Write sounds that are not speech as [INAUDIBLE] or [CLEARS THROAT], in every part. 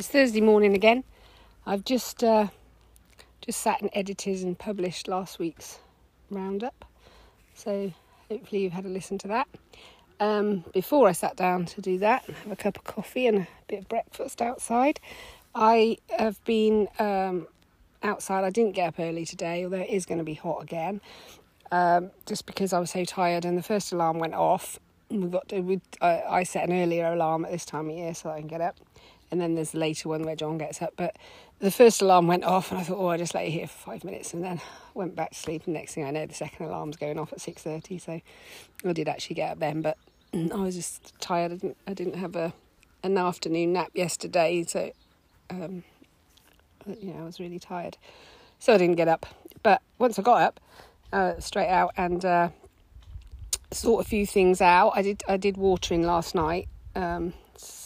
It's Thursday morning again. I've just uh, just sat and edited and published last week's roundup, so hopefully you've had a listen to that. Um, before I sat down to do that, have a cup of coffee and a bit of breakfast outside. I have been um, outside. I didn't get up early today, although it is going to be hot again. Um, just because I was so tired, and the first alarm went off. We got to. We, I set an earlier alarm at this time of year so I can get up and then there's the later one where John gets up. But the first alarm went off, and I thought, oh, I just lay here for five minutes, and then [LAUGHS] went back to sleep. And next thing I know, the second alarm's going off at six thirty. So I did actually get up then, but [CLEARS THROAT] I was just tired. I didn't, I didn't have a an afternoon nap yesterday, so um, I was really tired, so I didn't get up. But once I got up, uh, straight out and uh, sort a few things out. I did I did watering last night. Um,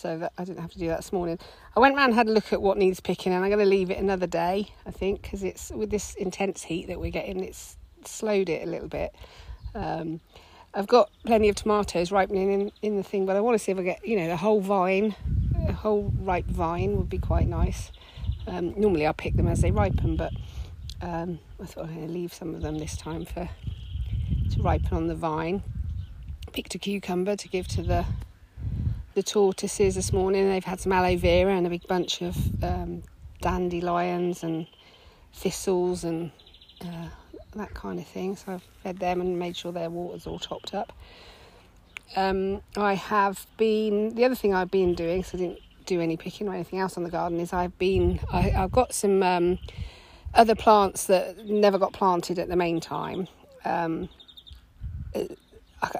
so that I didn't have to do that this morning. I went round and had a look at what needs picking, and I'm going to leave it another day, I think, because it's with this intense heat that we're getting, it's slowed it a little bit. Um, I've got plenty of tomatoes ripening in, in the thing, but I want to see if I get, you know, the whole vine, a whole ripe vine would be quite nice. Um, normally I'll pick them as they ripen, but um, I thought I'm going to leave some of them this time for to ripen on the vine. Picked a cucumber to give to the the tortoises this morning. They've had some aloe vera and a big bunch of um, dandelions and thistles and uh, that kind of thing. So I've fed them and made sure their water's all topped up. Um, I have been the other thing I've been doing, so I didn't do any picking or anything else on the garden, is I've been I, have got some um, other plants that never got planted at the main time. Um,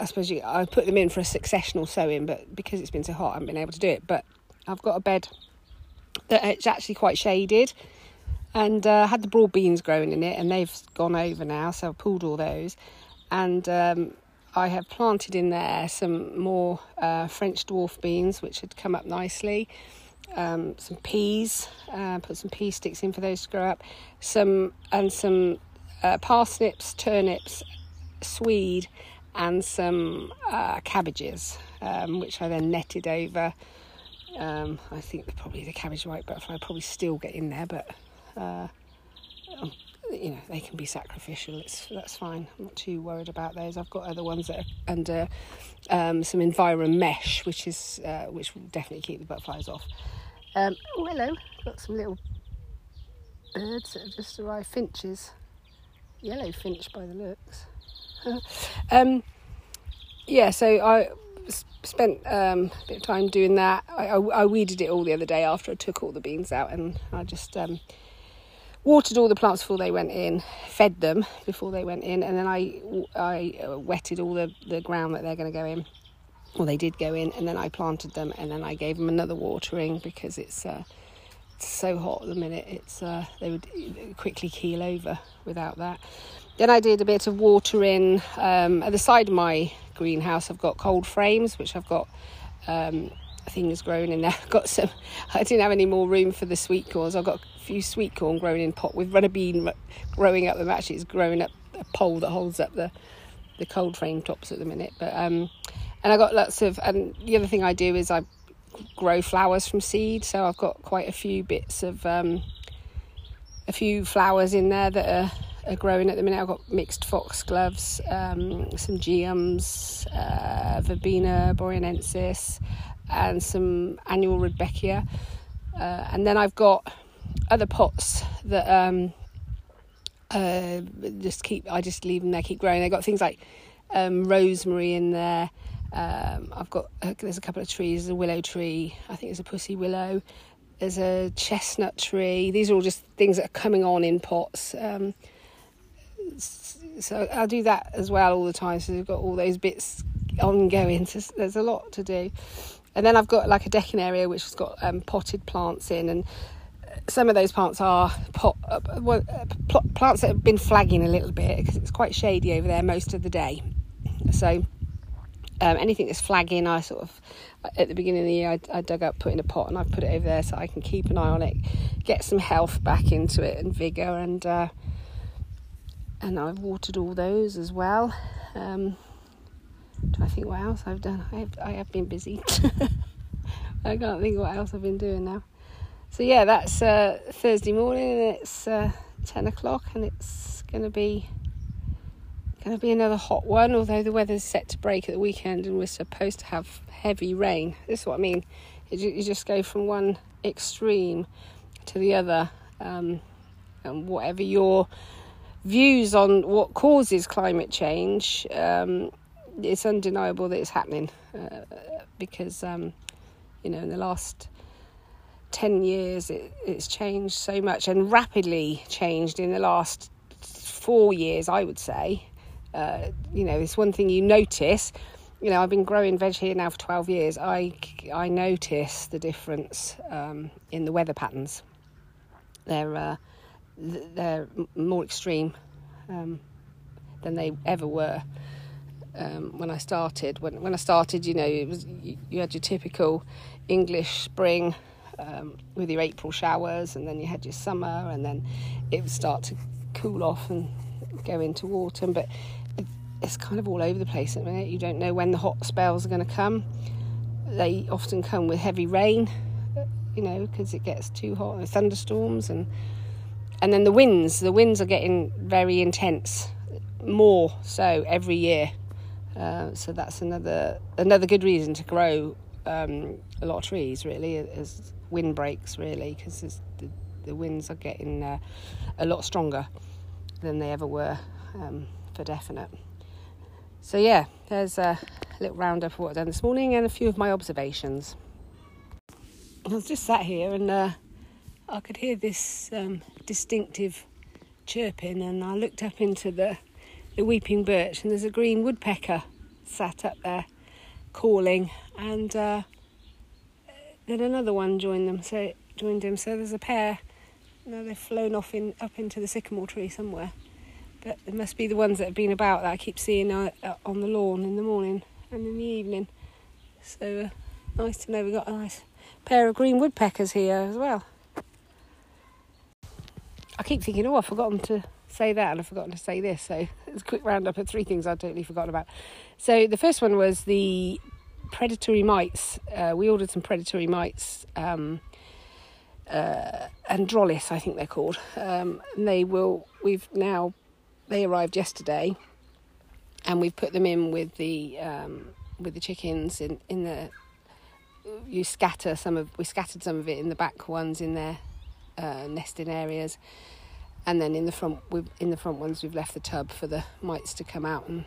I suppose you, I put them in for a successional sowing, but because it's been so hot, I haven't been able to do it. But I've got a bed that it's actually quite shaded, and uh, had the broad beans growing in it, and they've gone over now, so I've pulled all those, and um, I have planted in there some more uh, French dwarf beans, which had come up nicely. Um, some peas, uh, put some pea sticks in for those to grow up. Some and some uh, parsnips, turnips, swede, and some uh, cabbages, um, which I then netted over. Um, I think probably the cabbage white butterfly probably still get in there, but uh, um, you know they can be sacrificial. It's that's fine. I'm not too worried about those. I've got other ones that are under um, some Enviromesh, which is uh, which will definitely keep the butterflies off. Um, oh hello, got some little birds that have just arrived. Finches, yellow finch by the looks. [LAUGHS] um, yeah, so I spent um, a bit of time doing that. I, I, I, weeded it all the other day after I took all the beans out, and I just um, watered all the plants before they went in, fed them before they went in, and then I I uh, wetted all the, the ground that they're going to go in. Well, they did go in, and then I planted them, and then I gave them another watering because it's. Uh, it's so hot at the minute. It's uh, they would quickly keel over without that. Then I did a bit of watering um, at the side of my greenhouse. I've got cold frames, which I've got um, things growing in there. [LAUGHS] I've got some. I didn't have any more room for the sweet corns. I've got a few sweet corn growing in pot with runner bean growing up them. Actually, it's growing up a pole that holds up the the cold frame tops at the minute. But um, and I got lots of. And the other thing I do is I grow flowers from seed. So I've got quite a few bits of um, a few flowers in there that are are growing at the minute. I've got mixed foxgloves, um, some geums, uh, Verbena bonariensis, and some annual rudbeckia. Uh, and then I've got other pots that um, uh, just keep. I just leave them there, keep growing. They've got things like um, rosemary in there. Um, I've got uh, there's a couple of trees. There's a willow tree. I think it's a pussy willow. There's a chestnut tree. These are all just things that are coming on in pots. Um, so I'll do that as well all the time. So we've got all those bits ongoing. So there's a lot to do. And then I've got like a decking area which has got um, potted plants in, and some of those plants are pot, uh, well, uh, pl- plants that have been flagging a little bit because it's quite shady over there most of the day. So um, anything that's flagging, I sort of at the beginning of the year I, I, dug up, put in a pot, and I've put it over there so I can keep an eye on it, get some health back into it and vigor, and uh, and I've watered all those as well. Um, do I think what else I've done? I have, I have been busy. [LAUGHS] I can't think what else I've been doing now. so yeah, that's uh, Thursday morning, and it's uh, ten o'clock, and it's going to be going to be another hot one. Although the weather's set to break at the weekend, and we're supposed to have heavy rain. This is what I mean. You just go from one extreme to the other, um, and whatever your views on what causes climate change, um, it's undeniable that it's happening uh, because um, you know in the last 10 years it, it's changed so much and rapidly changed in the last four years i would say. Uh, you know it's one thing you notice. You know i've been growing veg here now for 12 years. I i notice the difference um, in the weather patterns. They're uh, they're more extreme um, than they ever were um, when I started. When when I started, you know, it was you, you had your typical English spring um, with your April showers, and then you had your summer, and then it would start to cool off and go into autumn. But it, it's kind of all over the place at the minute. You don't know when the hot spells are going to come. They often come with heavy rain, you know, because it gets too hot, and thunderstorms, and and then the winds. The winds are getting very intense, more so every year. Uh, so that's another another good reason to grow um, a lot of trees. Really, as windbreaks, really, because the, the winds are getting uh, a lot stronger than they ever were, um, for definite. So yeah, there's a little roundup of what I've done this morning and a few of my observations. I was just sat here and uh, I could hear this um, distinctive chirping, and I looked up into the the weeping birch, and there's a green woodpecker sat up there calling, and uh, then another one joined them. So joined him. So there's a pair. Now they've flown off in up into the sycamore tree somewhere, but it must be the ones that have been about that I keep seeing uh, uh, on the lawn in the morning and in the evening. So uh, nice to know we've got a nice pair of green woodpeckers here as well. I keep thinking, oh, I've forgotten to say that and I've forgotten to say this. So [LAUGHS] it's a quick roundup of three things I'd totally forgotten about. So the first one was the predatory mites. Uh, we ordered some predatory mites, um, uh, Androlis, I think they're called. Um, and they will. We've now. They arrived yesterday, and we've put them in with the um, with the chickens in in the. You scatter some of. We scattered some of it in the back ones in their uh, nesting areas, and then in the front. In the front ones. We've left the tub for the mites to come out and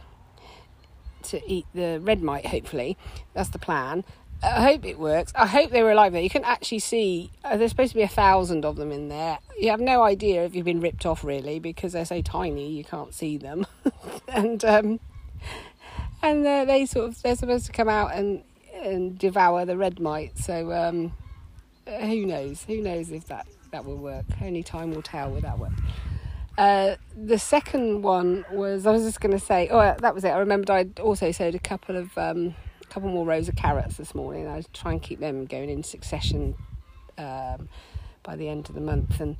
to eat the red mite, hopefully. That's the plan. I hope it works. I hope they were alive there. You can actually see, uh, there's supposed to be a thousand of them in there. You have no idea if you've been ripped off, really, because they're so tiny you can't see them. [LAUGHS] and um, and uh, they sort of, they're supposed to come out and, and devour the red mite. So um, who knows? Who knows if that, that will work? Only time will tell with that one. Uh, the second one was I was just going to say, oh, that was it. I remembered I'd also sowed a couple of um, a couple more rows of carrots this morning. I try and keep them going in succession um, by the end of the month. And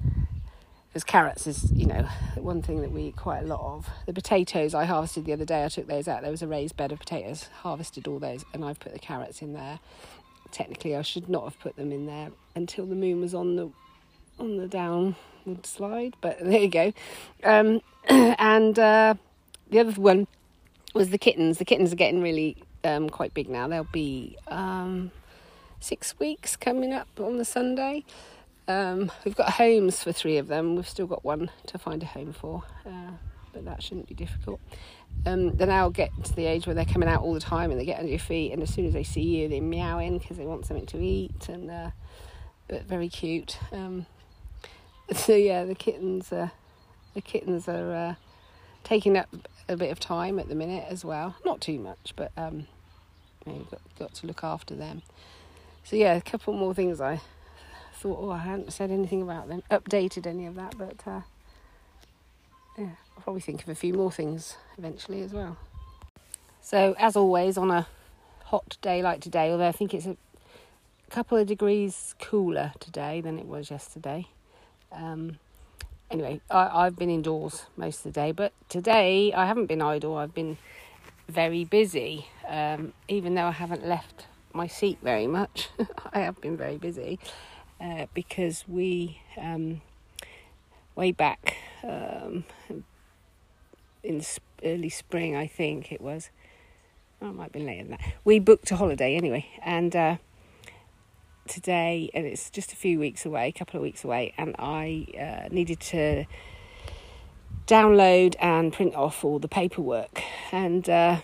because carrots is, you know, one thing that we eat quite a lot of. The potatoes I harvested the other day, I took those out. There was a raised bed of potatoes, harvested all those, and I've put the carrots in there. Technically, I should not have put them in there until the moon was on the on the down slide, but [LAUGHS] there you go. Um, [CLEARS THROAT] and uh, the other one was the kittens. The kittens are getting really um, quite big now. They'll be um, six weeks coming up on the Sunday. Um, we've got homes for three of them. We've still got one to find a home for, uh, but that shouldn't be difficult. Um, they now get to the age where they're coming out all the time and they get under your feet, and as soon as they see you, they're meowing because they want something to eat, and uh, but very cute. Um, [LAUGHS] so yeah, the kittens are the kittens are uh, taking up a bit of time at the minute as well. Not too much, but um, you know, got got to look after them. So yeah, a couple more things I thought. Oh, I hadn't said anything about them, updated any of that, but uh, yeah, I'll probably think of a few more things eventually as well. So as always, on a hot day like today, although I think it's a couple of degrees cooler today than it was yesterday. Um, anyway, I, have been indoors most of the day, but today I haven't been idle. I've been very busy, um, even though I haven't left my seat very much. [LAUGHS] I have been very busy. uh, because we um, way back um, in early spring, I think it was. Oh, it might be later than that. We booked a holiday anyway, and uh, today, and it's just a few weeks away, a couple of weeks away, and I uh, needed to download and print off all the paperwork. And uh,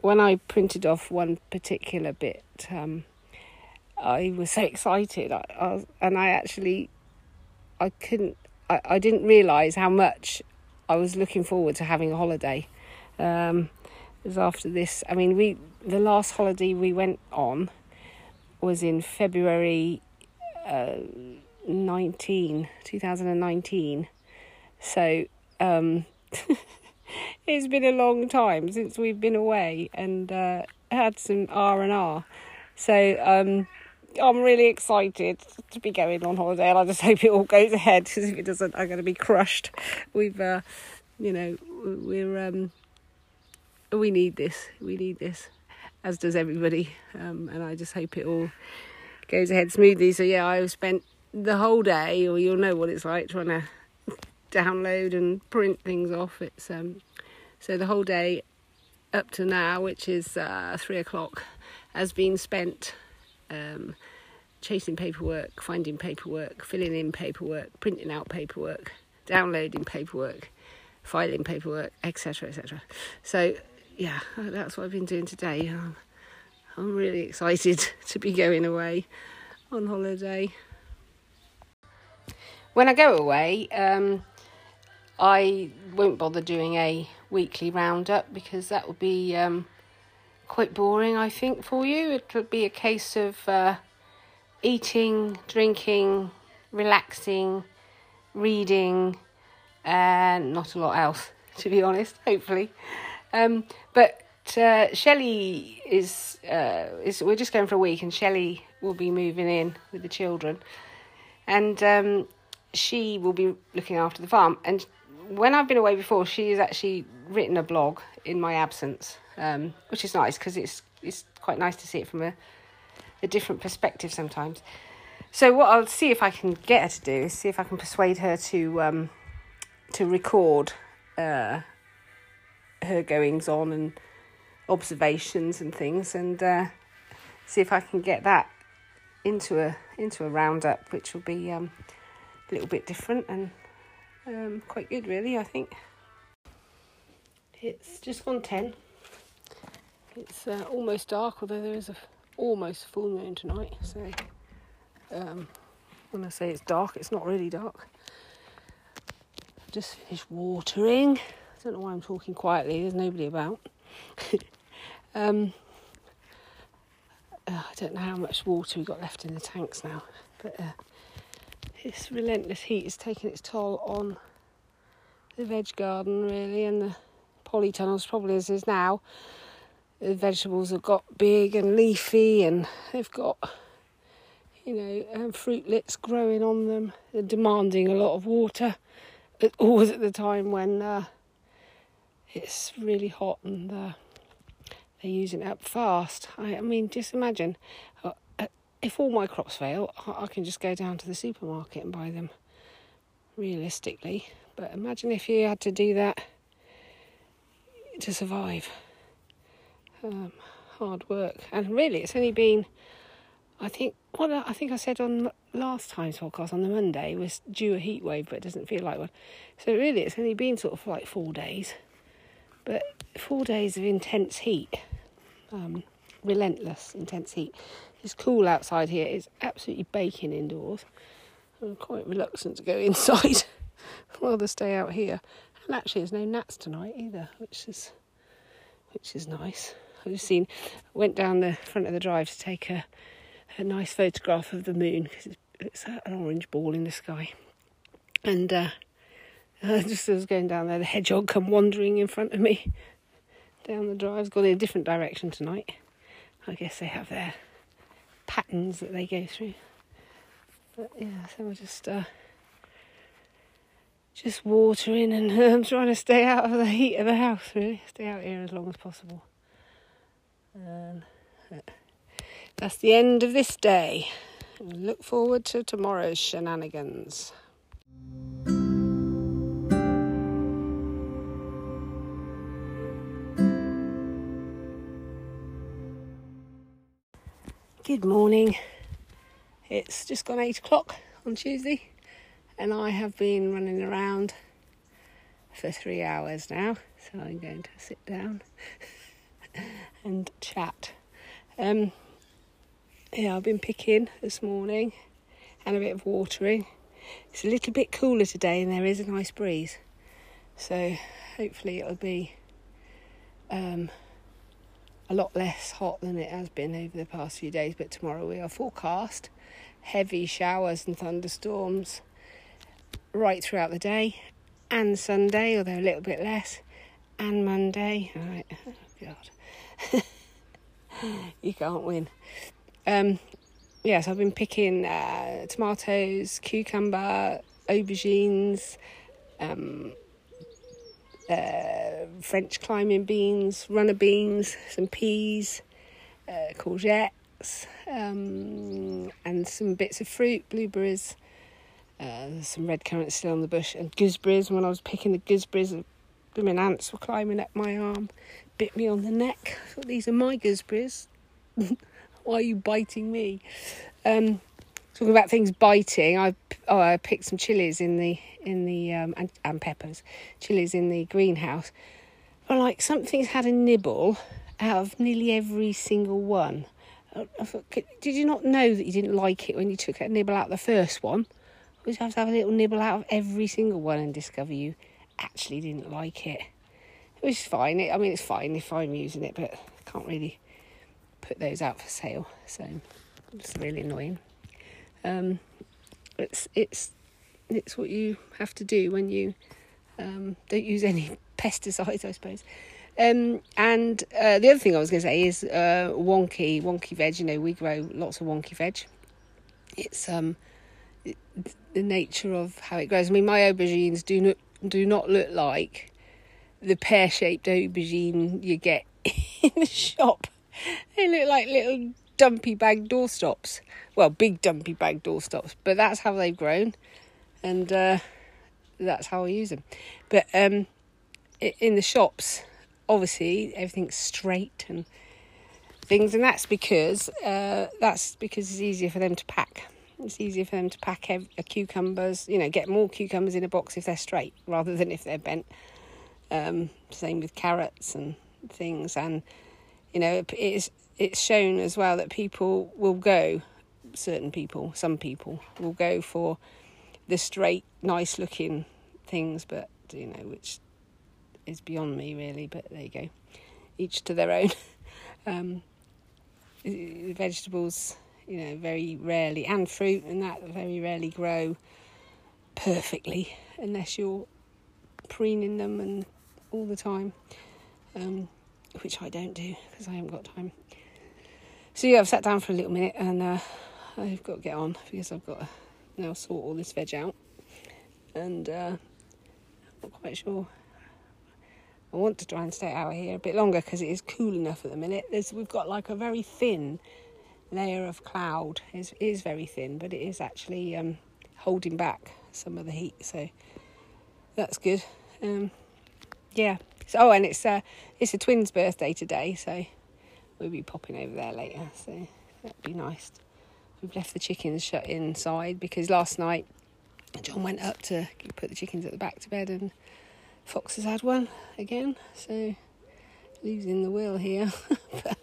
when I printed off one particular bit, um, I was so excited, I, I was, and I actually, I couldn't, I, I didn't realise how much I was looking forward to having a holiday. Um, it was after this. I mean, we the last holiday we went on was in February uh, 19, 2019. So um, [LAUGHS] it's been a long time since we've been away and uh, had some R and R. So um, I'm really excited to be going on holiday, and I just [LAUGHS] hope it all goes ahead. Because if it doesn't, I'm going to be crushed. We've, uh, you know, we're um, we need this. We need this, as does everybody. Um, and I just hope it all goes ahead smoothly. So yeah, I've spent the whole day, or you'll know what it's like trying to download and print things off. It's um, so the whole day up to now, which is uh, three o'clock, has been spent um, chasing paperwork, finding paperwork, filling in paperwork, printing out paperwork, downloading paperwork, filing paperwork, etc., etc. So yeah, that's what I've been doing today. I'm really excited [LAUGHS] to be going away on holiday. When I go away, um, I won't bother doing a weekly roundup because that would be um, quite boring, I think, for you. It would be a case of uh, eating, drinking, relaxing, reading, and not a lot else, [LAUGHS] to be honest, hopefully. Um, but uh, Shelley is uh, is we're just going for a week, and Shelley will be moving in with the children, and um, she will be looking after the farm. And when I've been away before, she has actually written a blog in my absence, um, which is nice because it's it's quite nice to see it from a a different perspective sometimes. So what I'll see if I can get her to do is see if I can persuade her to um, to record uh, her goings on and observations and things, and uh, see if I can get that into a into a roundup, which will be um, a little bit different and um, quite good, really. I think it's just gone ten. It's uh, almost dark, although there is a almost full moon tonight. So um, when I say it's dark, it's not really dark. Just finished watering. I don't know why I'm talking quietly. There's nobody about. [LAUGHS] um, uh, I don't know how much water we got left in the tanks now, but uh, this relentless heat is taking its toll on the veg garden, really, and the polytunnels, probably as is now. The vegetables have got big and leafy, and they've got, you know, um, fruitlets growing on them. They're demanding a lot of water, [LAUGHS] always at the time when uh, it's really hot and uh, they're using it up fast. I, I mean, just imagine uh, uh, if all my crops fail, I, I can just go down to the supermarket and buy them realistically. But imagine if you had to do that to survive. Um, hard work, and really, it's only been. I think what I think I said on last time's podcast on the Monday was due a heat wave, but it doesn't feel like one. So really, it's only been sort of like four days. But four days of intense heat, um, relentless intense heat. It's cool outside here. It's absolutely baking indoors. I'm quite reluctant to go [LAUGHS] inside. I'd rather stay out here. And actually, there's no gnats tonight either, which is which is nice. I've just seen, went down the front of the drive to take a, a nice photograph of the moon because it's, it's an orange ball in the sky. And uh, [LAUGHS] just as I was going down there, the hedgehog come wandering in front of me down the drive. It's gone in a different direction tonight. I guess they have their patterns that they go through. But yeah, so we're just uh, just watering and I'm [LAUGHS] trying to stay out of the heat of the house. Really, stay out here as long as possible. And uh, that's the end of this day. Look forward to tomorrow's shenanigans. Good morning. It's just gone eight o'clock on Tuesday, and I have been running around for three hours now. So I'm going to sit down [LAUGHS] and chat. Um, yeah, I've been picking this morning and a bit of watering. It's a little bit cooler today, and there is a nice breeze. So hopefully it'll be um, a lot less hot than it has been over the past few days, but tomorrow we are forecast heavy showers and thunderstorms right throughout the day, and Sunday, although a little bit less, and Monday. All right, [LAUGHS] oh God, [LAUGHS] you can't win. Um, yes, I've been picking uh, tomatoes, cucumber, aubergines. Um, uh, French climbing beans, runner beans, some peas, uh, courgettes, um, and some bits of fruit, blueberries, uh, some red currants still on the bush, and gooseberries. When I was picking the gooseberries, blooming ants were climbing up my arm, bit me on the neck. I thought these are my gooseberries. [LAUGHS] Why are you biting me? Um, talking about things biting, I oh, I picked some chilies in the in the um, and, and peppers, chilies in the greenhouse. But like something's had a nibble out of nearly every single one. Thought, did you not know that you didn't like it when you took a nibble out the first one? You have to have a little nibble out of every single one and discover you actually didn't like it. It was fine. I mean, it's fine if I'm using it, but I can't really put those out for sale. So it's really annoying. Um, it's it's it's what you have to do when you um, don't use any [LAUGHS] pesticides, I suppose. Um, and uh, the other thing I was going to say is uh, wonky, wonky veg. You know, we grow lots of wonky veg. It's um, it, the nature of how it grows. I mean, my aubergines do not do not look like the pear-shaped aubergine you get [LAUGHS] in the shop. They look like little dumpy bag doorstops. Well, big dumpy bag doorstops, but that's how they've grown, and uh, that's how I use them. But um, in the shops, obviously everything's straight and things, and that's because uh, that's because it's easier for them to pack. It's easier for them to pack ev- cucumbers. You know, get more cucumbers in a box if they're straight rather than if they're bent. Um, same with carrots and things, and you know, it is it's shown as well that people will go, certain people, some people will go for the straight, nice looking things, but you know, which is beyond me really, but there you go. Each to their own. [LAUGHS] um, vegetables, you know, very rarely, and fruit and that very rarely grow perfectly unless you're preening them and all the time, um, which I don't do because I haven't got time. So yeah, I've sat down for a little minute and uh, I've got to get on because I've got to now sort all this veg out. And uh, I'm not quite sure. I want to try and stay out here a bit longer because it is cool enough at the minute. There's, we've got like a very thin layer of cloud. It is very thin, but it is actually um, holding back some of the heat. So that's good. Um, yeah. So, oh, and it's uh, it's a twin's birthday today, so we'll be popping over there later, so that'd be nice. We've left the chickens shut inside because last night John went up to put the chickens at the back to bed and Fox has had one again, so losing the will here. [LAUGHS] but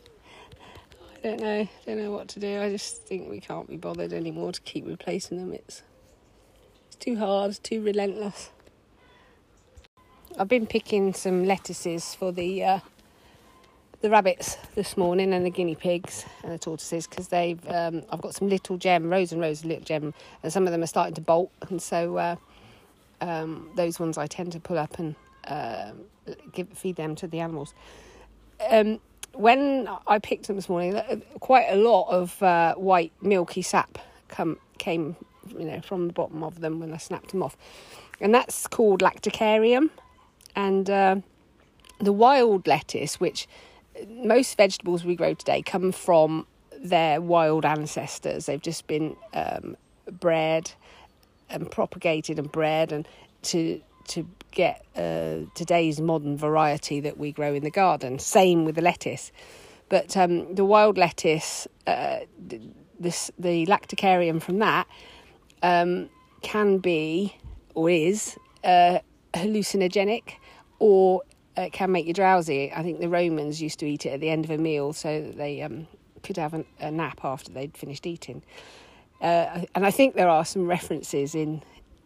I don't know, don't know what to do. I just think we can't be bothered anymore to keep replacing them. It's it's too hard, too relentless. I've been picking some lettuces for the uh, the rabbits this morning and the guinea pigs and the tortoises because they've um, I've got some little gem rows and rows of little gem and some of them are starting to bolt and so uh, um, those ones I tend to pull up and uh, give feed them to the animals. Um, when I picked them this morning, uh, quite a lot of uh, white milky sap come came you know from the bottom of them when I snapped them off, and that's called lactucarium, and uh, the wild lettuce which most vegetables we grow today come from their wild ancestors. They've just been um, bred and propagated and bred and to to get uh, today's modern variety that we grow in the garden. Same with the lettuce, but um, the wild lettuce, uh, this the lactucarium from that um, can be or is uh, hallucinogenic or it can make you drowsy. I think the Romans used to eat it at the end of a meal so that they um, could have an, a nap after they'd finished eating. Uh, and I think there are some references in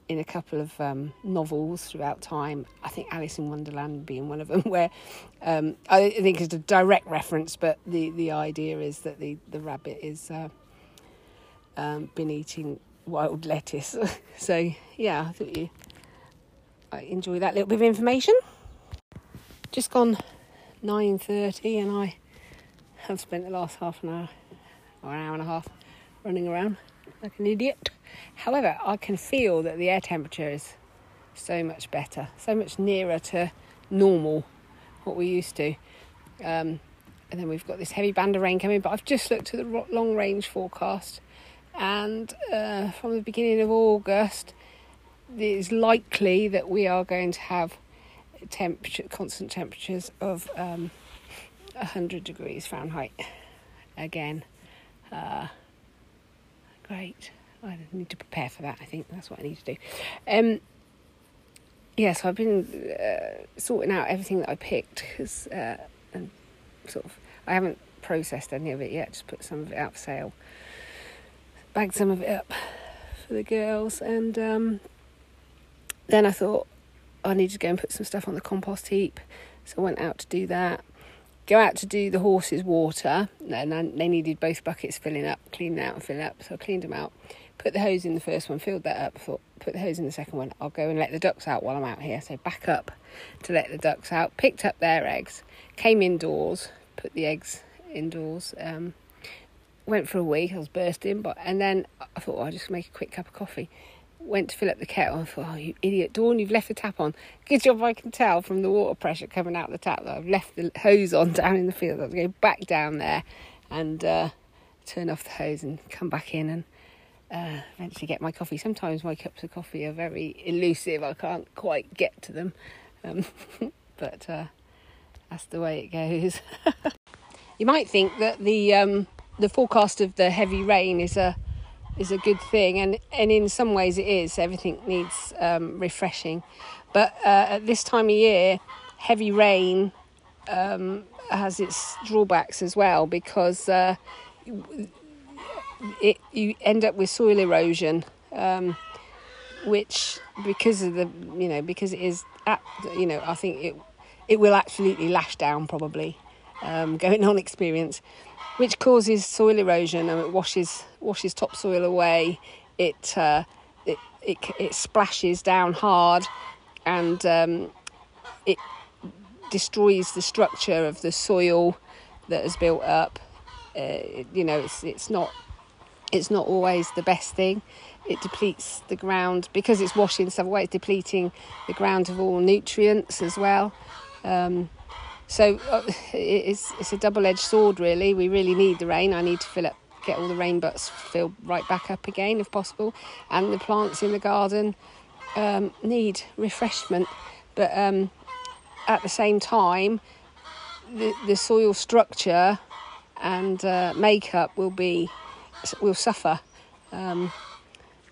in a couple of um, novels throughout time. I think Alice in Wonderland being one of them, [LAUGHS] where um, I think it's a direct reference, but the, the idea is that the, the rabbit is uh, um, been eating wild lettuce. [LAUGHS] so yeah, I thought you I enjoy that little bit of information. Just gone nine thirty, and I have spent the last half an hour or an hour and a half running around like an idiot. However, I can feel that the air temperature is so much better, so much nearer to normal, what we used to. Um, and then we've got this heavy band of rain coming, but I've just looked at the long range forecast, and uh, from the beginning of August, it is likely that we are going to have temperature, constant temperatures of um, 100 degrees Fahrenheit again. Uh, great. I need to prepare for that. I think that's what I need to do. Um, yeah, so I've been uh, sorting out everything that I picked because, uh, and sort of, I haven't processed any of it yet. Just put some of it out for sale. Bagged some of it up for the girls, and um, then I thought I needed to go and put some stuff on the compost heap. So I went out to do that go out to do the horses' water, and they needed both buckets filling up, cleaning out and filling up. So I cleaned them out, put the hose in the first one, filled that up, thought, put the hose in the second one. I'll go and let the ducks out while I'm out here. So back up to let the ducks out, picked up their eggs, came indoors, put the eggs indoors. Um, went for a week, I was bursting, but and then I thought, well, I'll just make a quick cup of coffee went to fill up the kettle. and thought, oh, you idiot, Dawn, you've left the tap on. Good job I can tell from the water pressure coming out the tap that I've left the hose on [LAUGHS] down in the field. I have to go back down there and uh, turn off the hose and come back in and uh, eventually get my coffee. Sometimes my cups of coffee are very elusive. I can't quite get to them. Um, [LAUGHS] but uh, that's the way it goes. [LAUGHS] you might think that the um, the forecast of the heavy rain is a is a good thing, and and in some ways it is. Everything needs um, refreshing, but uh, at this time of year, heavy rain um, has its drawbacks as well because uh, it you end up with soil erosion, um, which because of the you know because it is at, you know I think it it will absolutely lash down probably um, [LAUGHS] going on experience which causes soil erosion and it washes washes topsoil away. It uh, it, it it splashes down hard, and um, it destroys the structure of the soil that has built up. Uh, you know, it's it's not it's not always the best thing. It depletes the ground because it's washing stuff away. It's depleting the ground of all nutrients as well. Um, so uh, [LAUGHS] it's it's a double-edged sword, really. We really need the rain. I need to fill up, get all the rain butts filled right back up again, if possible. And the plants in the garden um, need refreshment, but um, at the same time, the the soil structure and uh, makeup will be will suffer. Um,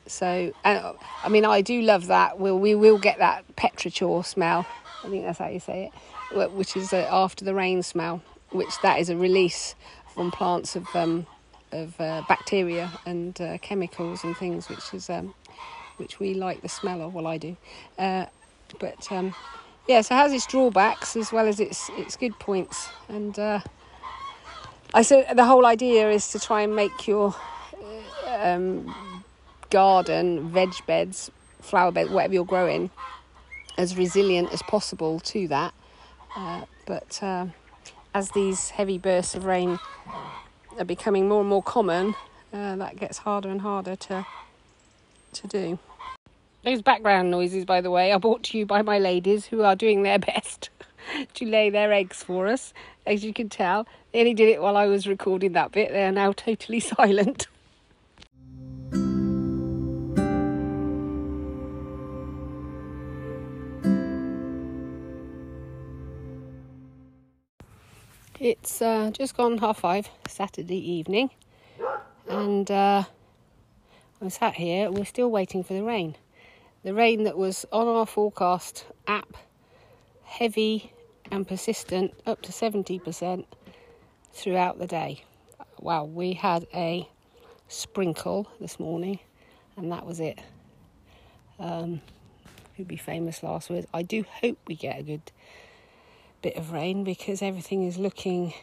so, and, I mean, I do love that. We'll, we will get that petrichor smell. I think that's how you say it which is uh, after the rain smell, which that is a release from plants of um, of uh, bacteria and uh, chemicals and things, which is um, which we like the smell of. Well, I do, uh, but um, yeah, so it has its drawbacks as well as its its good points. And uh, I said the whole idea is to try and make your uh, um, garden, veg beds, flower beds, whatever you're growing, as resilient as possible to that. Uh, but uh, as these heavy bursts of rain are becoming more and more common, uh, that gets harder and harder to to do. Those background noises, by the way, are brought to you by my ladies who are doing their [LAUGHS] best to lay their eggs for us. as you can tell. They only did it while I was recording that bit. They are now totally [LAUGHS] silent. It's uh, just gone half five Saturday evening, and uh, I'm sat here. We're still waiting for the rain. The rain that was on our forecast app, heavy and persistent, up to 70% throughout the day. Wow, we had a sprinkle this morning, and that was it. Um, could be famous last words. I do hope we get a good bit of rain because everything is looking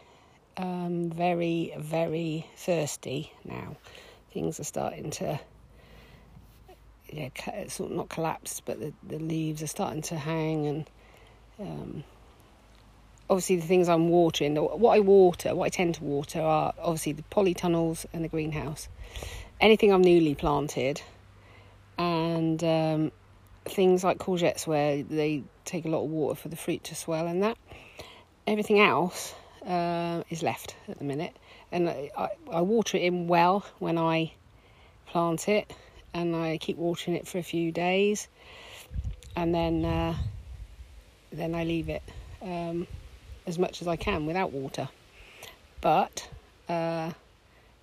um, very, very thirsty now. Things are starting to, yeah, sort of not collapse, but the, the leaves are starting to hang, and um, obviously the things I'm watering, what I water, what I tend to water are obviously the polytunnels and the greenhouse. Anything I've newly planted, and um, things like courgettes where they take a lot of water for the fruit to swell and that. Everything else uh, is left at the minute, and I, I water it in well when I plant it, and I keep watering it for a few days, and then uh, then I leave it um, as much as I can without water. But uh,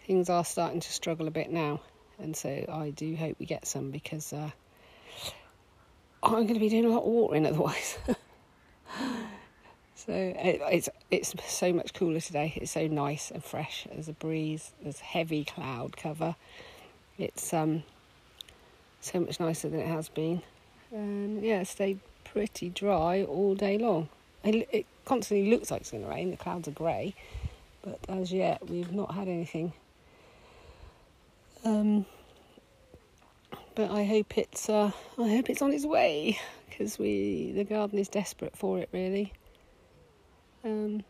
things are starting to struggle a bit now, and so I do hope we get some because uh, I'm going to be doing a lot of watering otherwise. [LAUGHS] so it, it's it's so much cooler today. It's so nice and fresh. There's a breeze. There's heavy cloud cover. It's um so much nicer than it has been. And yeah, it stayed pretty dry all day long. It, it constantly looks like it's going to rain. The clouds are grey, but as yet we've not had anything. Um, but I hope it's uh, I hope it's on its way because we the garden is desperate for it really. Um,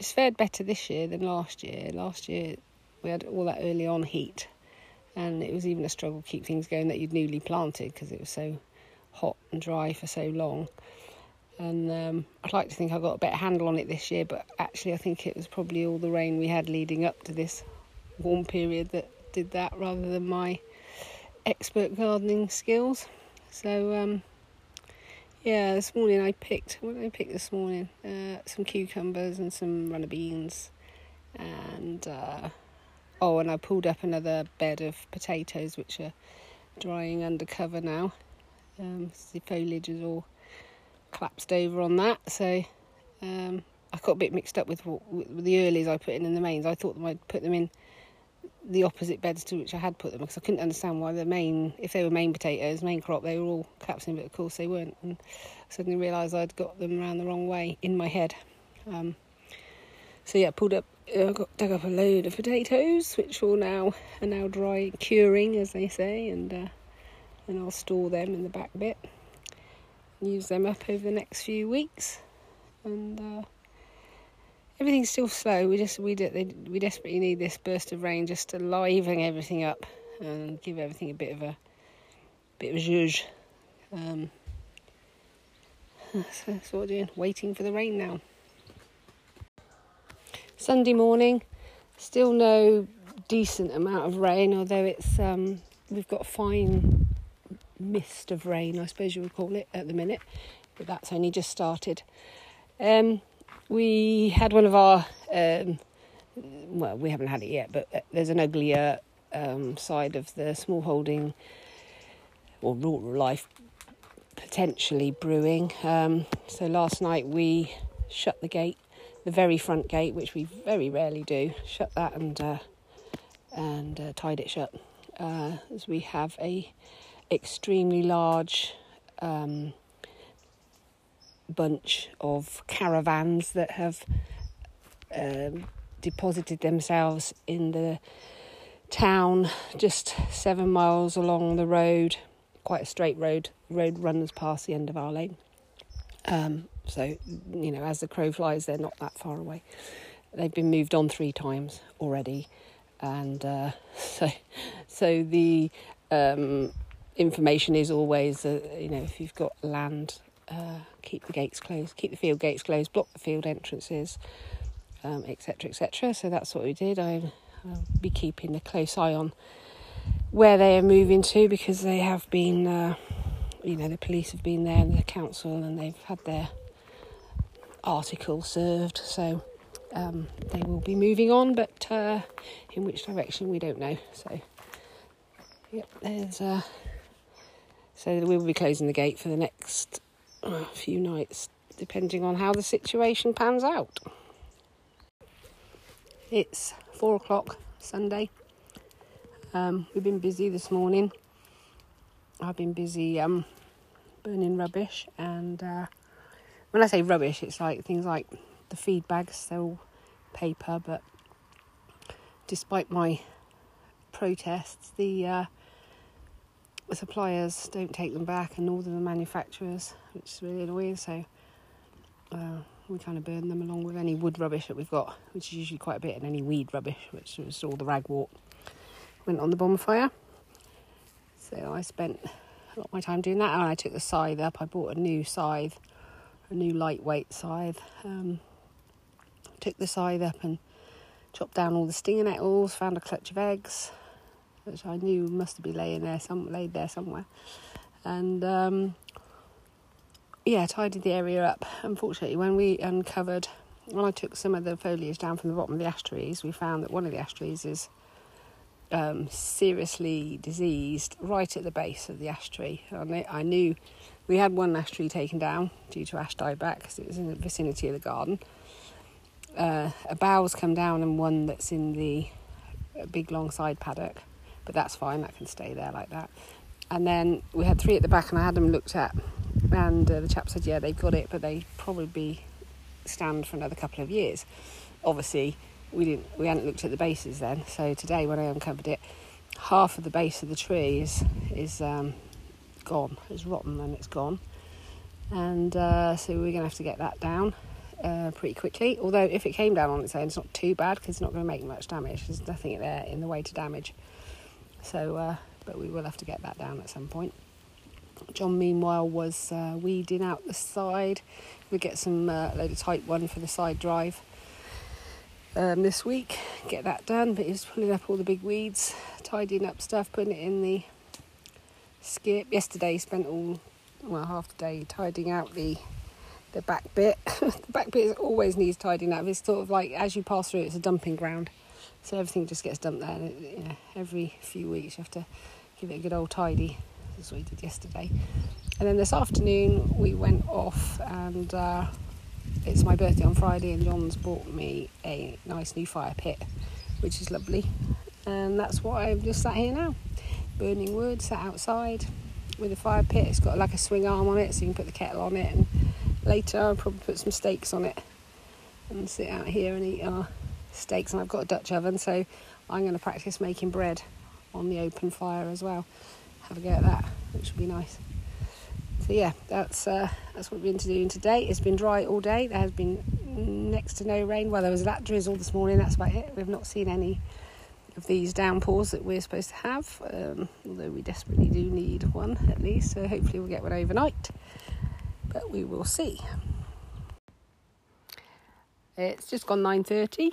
it's fared better this year than last year. Last year we had all that early on heat, and it was even a struggle to keep things going that you'd newly planted because it was so hot and dry for so long. And um, I'd like to think I got a better handle on it this year, but actually I think it was probably all the rain we had leading up to this warm period that did that rather than my expert gardening skills. So um, yeah, this morning I picked what did I pick this morning? Uh, some cucumbers and some runner beans, and uh, oh, and I pulled up another bed of potatoes which are drying under cover now. Um, the foliage is all collapsed over on that, so um, I got a bit mixed up with, with the earlies I put in and the mains. I thought I'd put them in the opposite beds to which I had put them because I couldn't understand why the main, if they were main potatoes, main crop, they were all collapsing, but of course they weren't. And I suddenly realised I'd got them around the wrong way in my head. Um, so yeah, pulled up, uh, got dug up a load of potatoes, which all now are now dry, curing as they say, and uh, and I'll store them in the back bit, use them up over the next few weeks, and. Uh, everything's still slow. We just we we desperately need this burst of rain just to liven everything up and give everything a bit of a bit of zhuzh. Um, so that's what we're doing. Waiting for the rain now. Sunday morning, still no decent amount of rain, although it's um, we've got fine mist of rain, I suppose you would call it at the minute, but that's only just started. Um, we had one of our, um, well, we haven't had it yet, but uh, there's an uglier um, side of the small holding or rural life potentially brewing. Um, so last night we shut the gate, the very front gate, which we very rarely do, shut that and uh, and uh, tied it shut, uh, as we have a extremely large um, bunch of caravans that have um, deposited themselves in the town just seven miles along the road, quite a straight road. road runs past the end of our lane. Um, so, you know, as the crow flies, they're not that far away. They've been moved on three times already, and uh, [LAUGHS] so so the um, information is always, uh, you know, if you've got land uh, keep the gates closed, keep the field gates closed, block the field entrances, etc. Um, etc. Et so that's what we did. I, I'll be keeping a close eye on where they are moving to because they have been, uh, you know, the police have been there and the council and they've had their article served. So um, they will be moving on, but uh, in which direction we don't know. So, yep, there's. Uh, so we'll be closing the gate for the next uh, few nights, depending on how the situation pans out. It's four o'clock Sunday. Um, we've been busy this morning. I've been busy um, burning rubbish, and uh, when I say rubbish, it's like things like the feed bags, they're all paper, but despite my protests, the uh, suppliers don't take them back, and all the manufacturers, which is really annoying. So uh, we kind of burn them along with any wood rubbish that we've got, which is usually quite a bit, and any weed rubbish, which was all the ragwort, went on the bonfire. So I spent a lot of my time doing that, and I took the scythe up. I bought a new scythe, a new lightweight scythe. Um, took the scythe up and chopped down all the stinger nettles, found a clutch of eggs, which I knew must have been laying there, some laid there somewhere, and um, yeah, tidied the area up. Unfortunately, when we uncovered, when I took some of the foliage down from the bottom of the ash trees, we found that one of the ash trees is um, seriously diseased right at the base of the ash tree. And I knew we had one ash tree taken down due to ash dieback because it was in the vicinity of the garden uh, a bough's come down and one that's in the big long side paddock, but that's fine, that can stay there like that. And then we had three at the back, and I had them looked at, and uh, the chap said, Yeah, they've got it, but they probably be stand for another couple of years. Obviously, we didn't, we hadn't looked at the bases then, so today when I uncovered it, half of the base of the tree is, is um, gone, it's rotten and it's gone. And uh, so we're going to have to get that down uh, pretty quickly. Although if it came down on its own, it's not too bad because it's not going to make much damage. There's nothing there in the way to damage. So, uh, but we will have to get that down at some point. John, meanwhile, was uh, weeding out the side. We get some uh, load of type one for the side drive um, this week. Get that done. But he's pulling up all the big weeds, tidying up stuff, putting it in the skip. Yesterday, he spent all well half the day tidying out the the back bit. [LAUGHS] the back bit always needs tidying up. It's sort of like as you pass through, it's a dumping ground, so everything just gets dumped there. You know, every few weeks, you have to give it a good old tidy. That's what we did yesterday. And then this afternoon, we went off, and uh, it's my birthday on Friday, and John's bought me a nice new fire pit, which is lovely. And that's what I've just sat here now, burning wood, sat outside with a fire pit. It's got like a swing arm on it, so you can put the kettle on it and later I'll probably put some steaks on it and sit out here and eat our steaks. And I've got a Dutch oven, so I'm going to practice making bread on the open fire as well. Have a go at that, which will be nice. So yeah, that's uh, that's what we've been doing today. It's been dry all day. There has been next to no rain. Well, there was that drizzle this morning. That's about it. We've not seen any of these downpours that we're supposed to have, um, although we desperately do need one at least. So hopefully we'll get one overnight but we will see. It's just gone 9:30.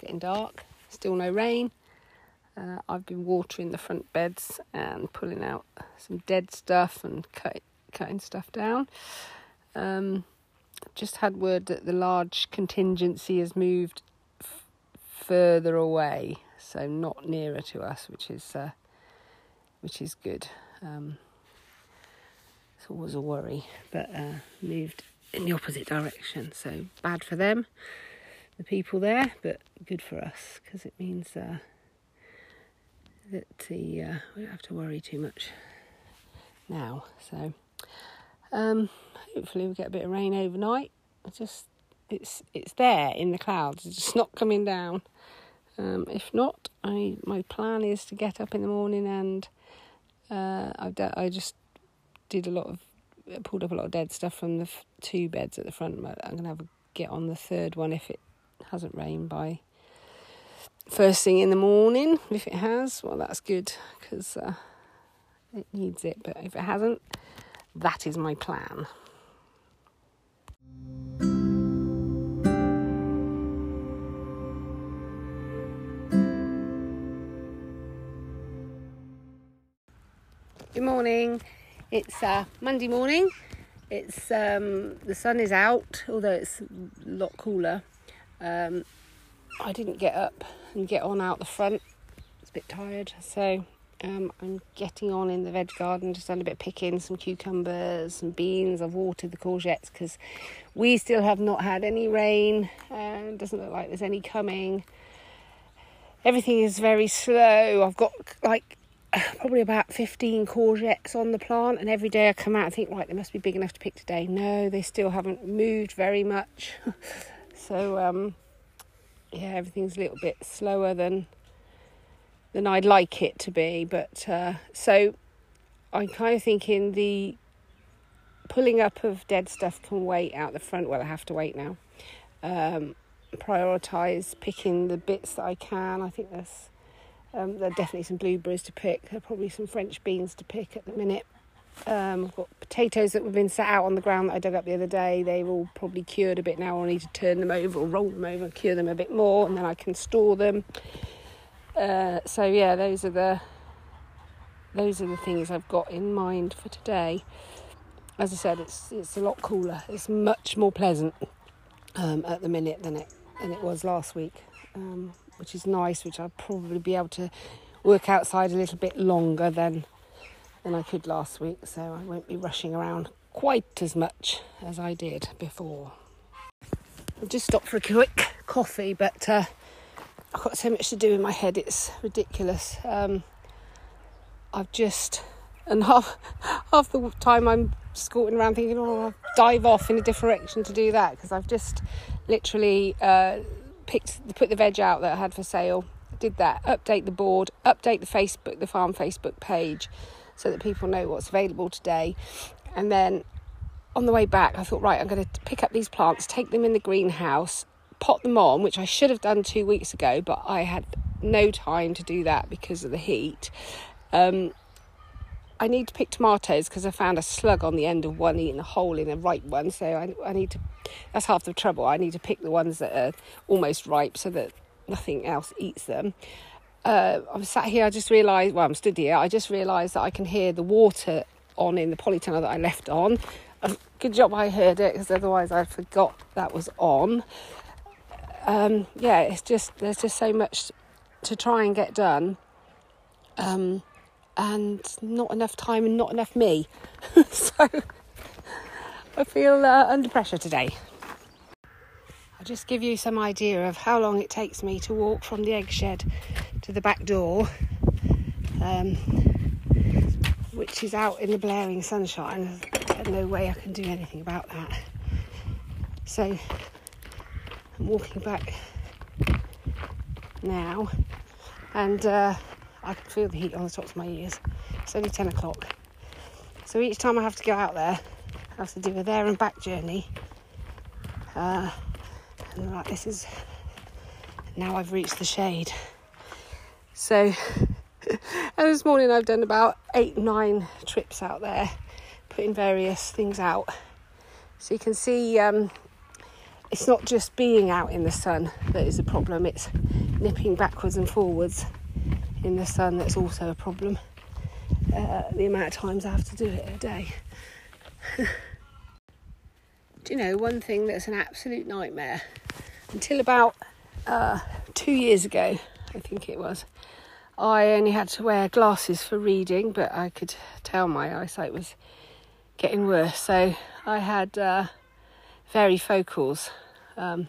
Getting dark. Still no rain. Uh, I've been watering the front beds and pulling out some dead stuff and cut, cutting stuff down. Um, just had word that the large contingency has moved f- further away, so not nearer to us, which is uh, which is good. Um, it's always a worry, but uh, moved in the opposite direction. So bad for them, the people there, but good for us because it means uh, that the uh, we don't have to worry too much now. So um, hopefully we get a bit of rain overnight. Just it's it's there in the clouds. It's just not coming down. Um, if not, I my plan is to get up in the morning and uh, I I just did a lot of pulled up a lot of dead stuff from the f- two beds at the front. I'm gonna have a get on the third one if it hasn't rained by first thing in the morning. If it has, well, that's good because uh, it needs it. But if it hasn't, that is my plan. Good morning. It's uh, Monday morning. It's um, the sun is out, although it's a lot cooler um, I didn't get up and get on out the front. I was a bit tired, so um, I'm getting on in the veg garden. Just done a bit of picking, some cucumbers, some beans. I've watered the courgettes because we still have not had any rain. and doesn't look like there's any coming. Everything is very slow. I've got like probably about 15 courgettes on the plant and every day I come out and think right they must be big enough to pick today no they still haven't moved very much [LAUGHS] so um, yeah everything's a little bit slower than than I'd like it to be but uh, so I'm kind of thinking the pulling up of dead stuff can wait out the front well I have to wait now um, prioritize picking the bits that I can I think there's um, there are definitely some blueberries to pick. There are probably some French beans to pick at the minute. Um, I've got potatoes that have been sat out on the ground that I dug up the other day. They're all probably cured a bit now. I need to turn them over or roll them over, cure them a bit more, and then I can store them. Uh, so yeah, those are the those are the things I've got in mind for today. As I said, it's it's a lot cooler. It's much more pleasant um, at the minute than it than it was last week. Um, which is nice, which I'll probably be able to work outside a little bit longer than than I could last week, so I won't be rushing around quite as much as I did before. I've just stopped for a quick coffee, but uh, I've got so much to do in my head, it's ridiculous. Um, I've just, and [LAUGHS] half, half the time I'm scooting around thinking, oh, I'll dive off in a different direction to do that because I've just literally uh, picked put the veg out that I had for sale. Did that. Update the board. Update the Facebook, the farm Facebook page, so that people know what's available today. And then on the way back, I thought, right, I'm going to pick up these plants, take them in the greenhouse, pot them on, which I should have done two weeks ago, but I had no time to do that because of the heat. Um, I need to pick tomatoes because I found a slug on the end of one eating a hole in a ripe one. So I, I need to, that's half the trouble. I need to pick the ones that are almost ripe so that nothing else eats them. Uh, I'm sat here, I just realised, well, I'm stood here, I just realised that I can hear the water on in the polytunnel that I left on. Good job I heard it because otherwise I forgot that was on. Um, yeah, it's just, there's just so much to try and get done. Um, and not enough time and not enough me. [LAUGHS] so I feel uh, under pressure today. I'll just give you some idea of how long it takes me to walk from the egg shed to the back door, um, which is out in the blaring sunshine. There's no way I can do anything about that. So I'm walking back now, and uh, I can feel the heat on the tops of my ears. It's only 10 o'clock. So each time I have to go out there, I have to do a there and back journey. Uh, and like this is now I've reached the shade. So, [LAUGHS] and this morning I've done about eight, nine trips out there, putting various things out. So you can see um, it's not just being out in the sun that is a problem, it's nipping backwards and forwards in the sun that's also a problem. Uh, the amount of times I have to do it a day. [LAUGHS] do you know one thing that's an absolute nightmare? Until about uh, two years ago, I think it was, I only had to wear glasses for reading, but I could tell my eyesight was getting worse. So I had uh, varifocals. Um,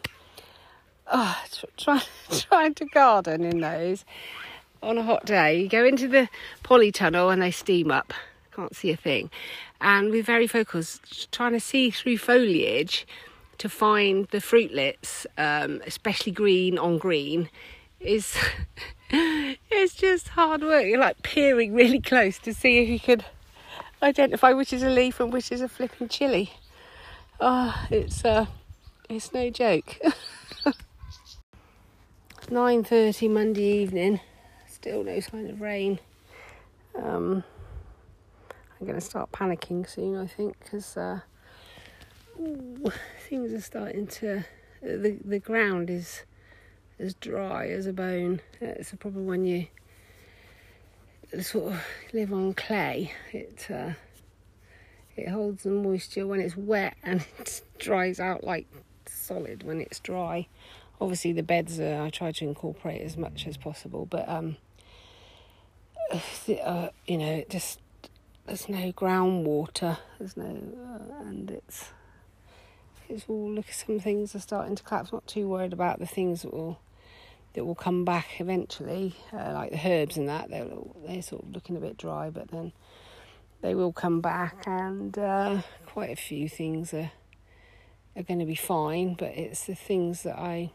[LAUGHS] oh, try, trying to garden in those on a hot day, you go into the polytunnel and they steam up. Can't see a thing. And with varifocals, trying to see through foliage to find the fruitlets, um, especially green on green, is [LAUGHS] it's just hard work. You're like peering really close to see if you can identify which is a leaf and which is a flipping chili. Oh, it's uh, it's no joke. [LAUGHS] 9:30 Monday evening still no sign of rain. Um, I'm going to start panicking soon, I think, because uh, things are starting to. The the ground is as dry as a bone. It's a problem when you sort of live on clay. It uh, it holds the moisture when it's wet and [LAUGHS] it dries out like solid when it's dry. Obviously, the beds are, I try to incorporate as much as possible, but um, [SIGHS] uh, you know, just there's no groundwater. There's no, uh, and it's it's all look. Some things are starting to collapse. Not too worried about the things that will that will come back eventually, uh, like the herbs and that. They're they're sort of looking a bit dry, but then they will come back, and uh, quite a few things are are going to be fine. But it's the things that I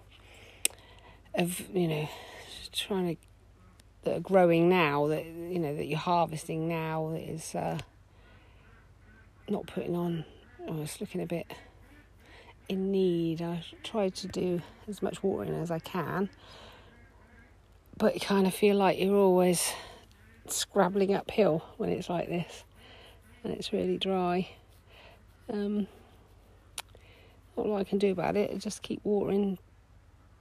have, you know, trying to that are growing now that you know that you're harvesting now that is uh, not putting on. Oh, it's looking a bit in need. I try to do as much watering as I can, but you kind of feel like you're always scrabbling uphill when it's like this and it's really dry. Um, all I can do about it is just keep watering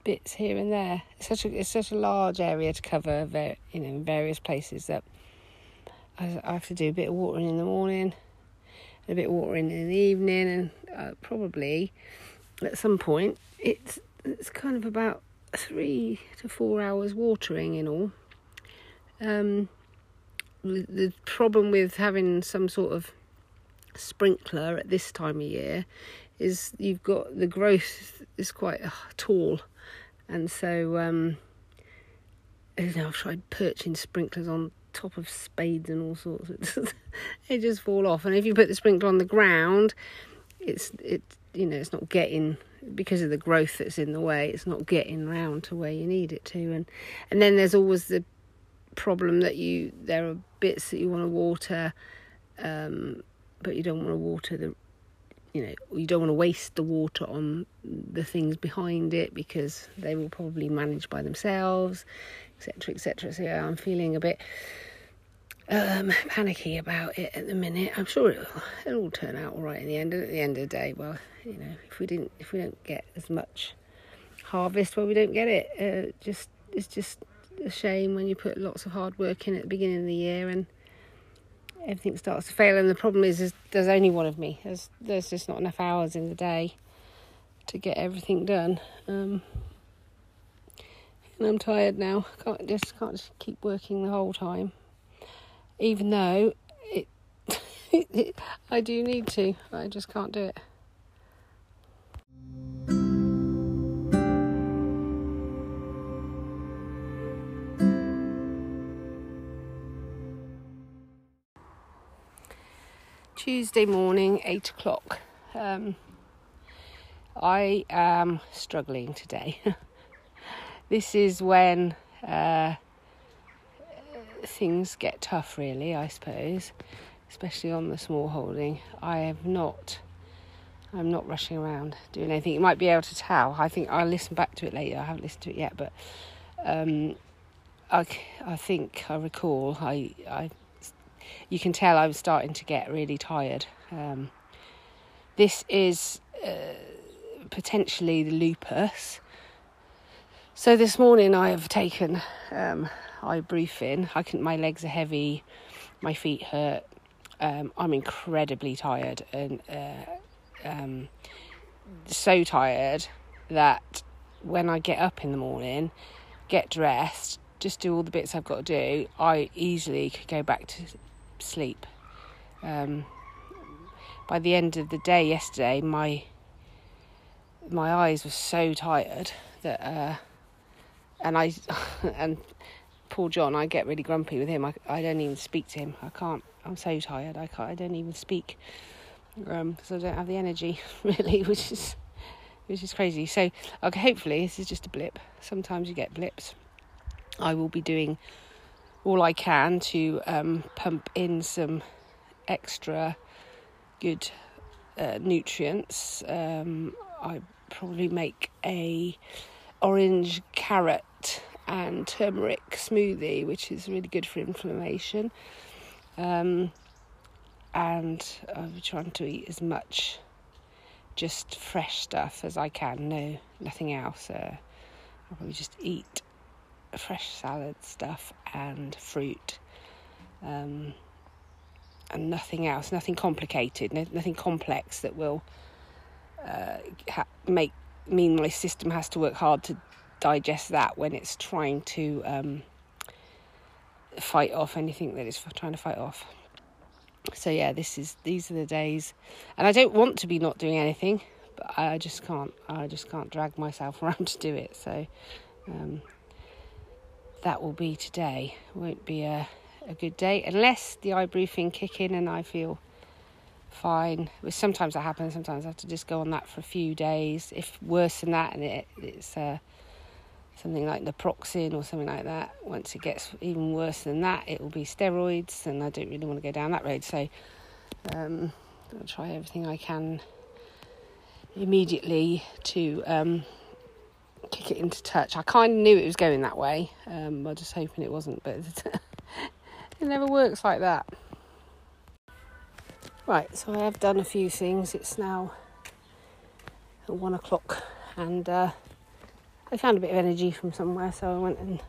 bits here and there. It's such a it's such a large area to cover, you know, in various places that I, have to do a bit of watering in the morning, a bit watering in the evening, and uh, probably at some point it's it's kind of about three to four hours watering in all. Um, the problem with having some sort of sprinkler at this time of year is you've got the growth is quite uh, tall and so um, I've tried perching sprinklers on top of spades and all sorts. [LAUGHS] they just fall off. And if you put the sprinkler on the ground, it's it you know it's not getting because of the growth that's in the way. It's not getting round to where you need it to. And and then there's always the problem that you there are bits that you want to water, um, but you don't want to water the you know you don't want to waste the water on the things behind it because they will probably manage by themselves etc etc so yeah, i'm feeling a bit um, panicky about it at the minute i'm sure it'll, it'll all turn out all right in the end at the end of the day well you know if we didn't if we don't get as much harvest well we don't get it uh, just it's just a shame when you put lots of hard work in at the beginning of the year and everything starts to fail. And the problem is, is there's only one of me. There's there's just not enough hours in the day to get everything done. Um, and I'm tired now. Can't just can't just keep working the whole time, even though it, [LAUGHS] I do need to. I just can't do it. Tuesday morning, eight o'clock. Um, I am struggling today. [LAUGHS] this is when uh, things get tough, really, I suppose, especially on the small holding. I have not. I'm not rushing around doing anything. You might be able to tell. I think I'll listen back to it later. I haven't listened to it yet, but um, I, I think I recall I I you can tell I was starting to get really tired. Um, this is uh, potentially the lupus. So this morning I have taken um, ibuprofen. I can my legs are heavy, my feet hurt. Um, I'm incredibly tired and uh, um, so tired that when I get up in the morning, get dressed, just do all the bits I've got to do, I easily could go back to sleep. Um, by the end of the day yesterday, my my eyes were so tired that, uh, and I [LAUGHS] and poor John, I get really grumpy with him. I I don't even speak to him. I can't. I'm so tired. I can't. I don't even speak because um, I don't have the energy [LAUGHS] really, which is which is crazy. So okay, hopefully this is just a blip. Sometimes you get blips. I will be doing all I can to um, pump in some extra good uh, nutrients. Um, I probably make a orange carrot and turmeric smoothie, which is really good for inflammation. Um, and I'm trying to eat as much just fresh stuff as I can. No, nothing else. Uh, I'll probably just eat fresh salad stuff and fruit um, and nothing else, nothing complicated, nothing complex that will uh, ha- make mean my system has to work hard to digest that when it's trying to um, fight off anything that it's trying to fight off. So yeah, this is these are the days, and I don't want to be not doing anything, but I just can't. I just can't drag myself [LAUGHS] around to do it. So um, that will be today. Won't be a a good day unless the ibuprofen kick in and I feel fine. Which sometimes that happens. Sometimes I have to just go on that for a few days. If worse than that, and it, it's uh, something like naproxen or something like that. Once it gets even worse than that, it will be steroids, and I don't really want to go down that road. So um, I'll try everything I can immediately to um, kick it into touch. I kind of knew it was going that way. Um, I was just hoping it wasn't, but [LAUGHS] it never works like that. Right, so I have done a few things. It's now one o'clock, and uh, I found a bit of energy from somewhere, so I went and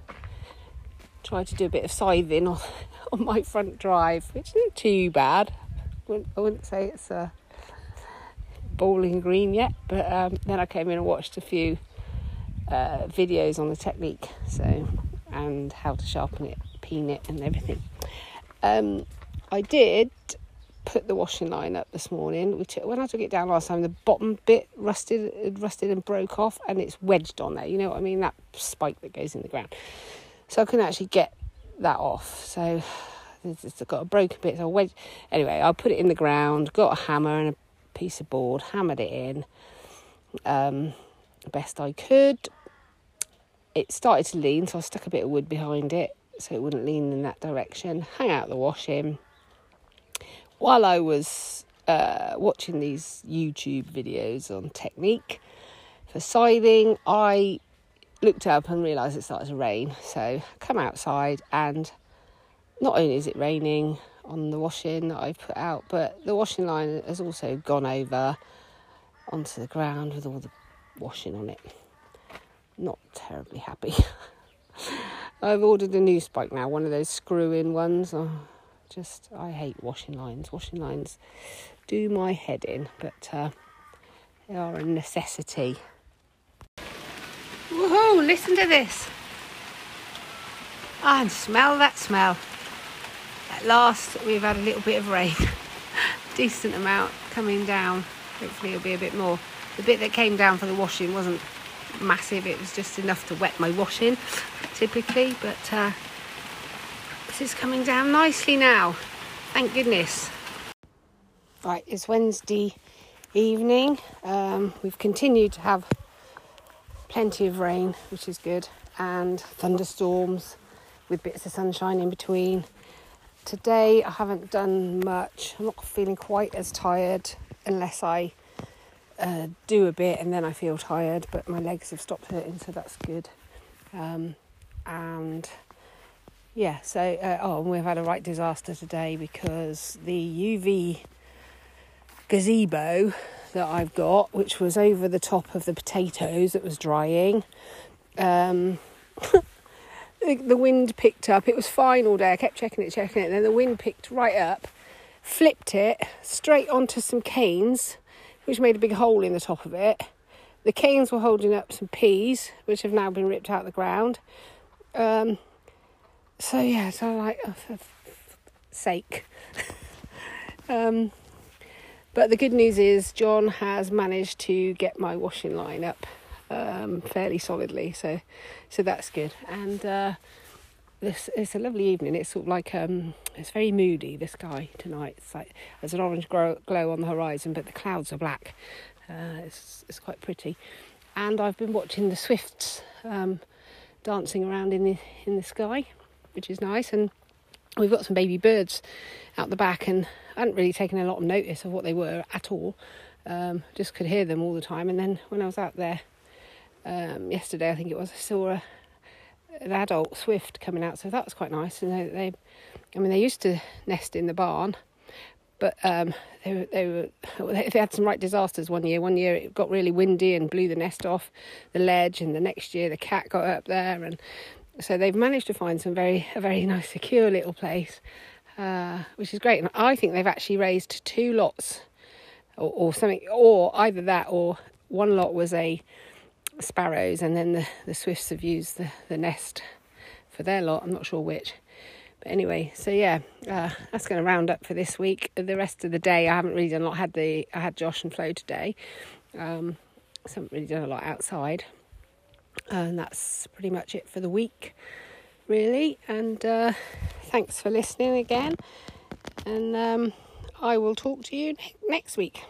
tried to do a bit of scything on, [LAUGHS] on my front drive, which isn't too bad. I wouldn't, I wouldn't say it's a bowling green yet, but um, then I came in and watched a few uh, videos on the technique, so and how to sharpen it, peen it, and everything. Um, I did put the washing line up this morning. Which when I took it down last time, the bottom bit rusted, rusted and broke off, and it's wedged on there. You know what I mean? That spike that goes in the ground. So I couldn't actually get that off. So it's got a broken bit. So I wedged. Anyway, I put it in the ground. Got a hammer and a piece of board. Hammered it in. Um, best I could. It started to lean, so I stuck a bit of wood behind it so it wouldn't lean in that direction. Hang out the washing while I was uh, watching these YouTube videos on technique for scything, I looked up and realised it started to rain. So I come outside, and not only is it raining on the washing that I've put out, but the washing line has also gone over onto the ground with all the washing on it. Not terribly happy. [LAUGHS] I've ordered a new spike now, one of those screw in ones. Oh, just, I hate washing lines. Washing lines do my head in, but uh, they are a necessity. Woohoo! Listen to this. And smell that smell. At last, we've had a little bit of rain. [LAUGHS] Decent amount coming down. Hopefully, it'll be a bit more. The bit that came down for the washing wasn't massive, it was just enough to wet my washing typically, but uh, is coming down nicely now. Thank goodness. Right, it's Wednesday evening. Um, we've continued to have plenty of rain, which is good, and thunderstorms with bits of sunshine in between. Today I haven't done much. I'm not feeling quite as tired unless I uh, do a bit and then I feel tired, but my legs have stopped hurting, so that's good. Um, and yeah, so, uh, oh, and we've had a right disaster today because the UV gazebo that I've got, which was over the top of the potatoes that was drying, um, [LAUGHS] the wind picked up. It was fine all day. I kept checking it, checking it. Then the wind picked right up, flipped it straight onto some canes, which made a big hole in the top of it. The canes were holding up some peas, which have now been ripped out of the ground. Um, so yeah, so like, oh, for sake. [LAUGHS] um, but the good news is John has managed to get my washing line up um, fairly solidly, so so that's good. And uh, this it's a lovely evening. It's sort of like um, it's very moody. The sky tonight. It's like there's an orange glow, glow on the horizon, but the clouds are black. Uh, it's it's quite pretty. And I've been watching the swifts um, dancing around in the in the sky which is nice. And we've got some baby birds out the back, and I hadn't really taken a lot of notice of what they were at all. Um, just could hear them all the time. And then when I was out there um, yesterday, I think it was, I saw a, an adult swift coming out, so that was quite nice. And they, they I mean, they used to nest in the barn, but um, they, they were [LAUGHS] they had some right disasters one year. One year it got really windy and blew the nest off the ledge, and the next year the cat got up there, and so they've managed to find some very a very nice secure little place uh, which is great. And I think they've actually raised two lots, or, or something, or either that, or one lot was a sparrows, and then the, the swifts have used the, the nest for their lot. I'm not sure which. But anyway, so yeah, uh, that's going to round up for this week. The rest of the day, I haven't really done a lot. I had the I had Josh and Flo today, um, so I haven't really done a lot outside, and that's pretty much it for the week, really. And uh, thanks for listening again, and um, I will talk to you next week.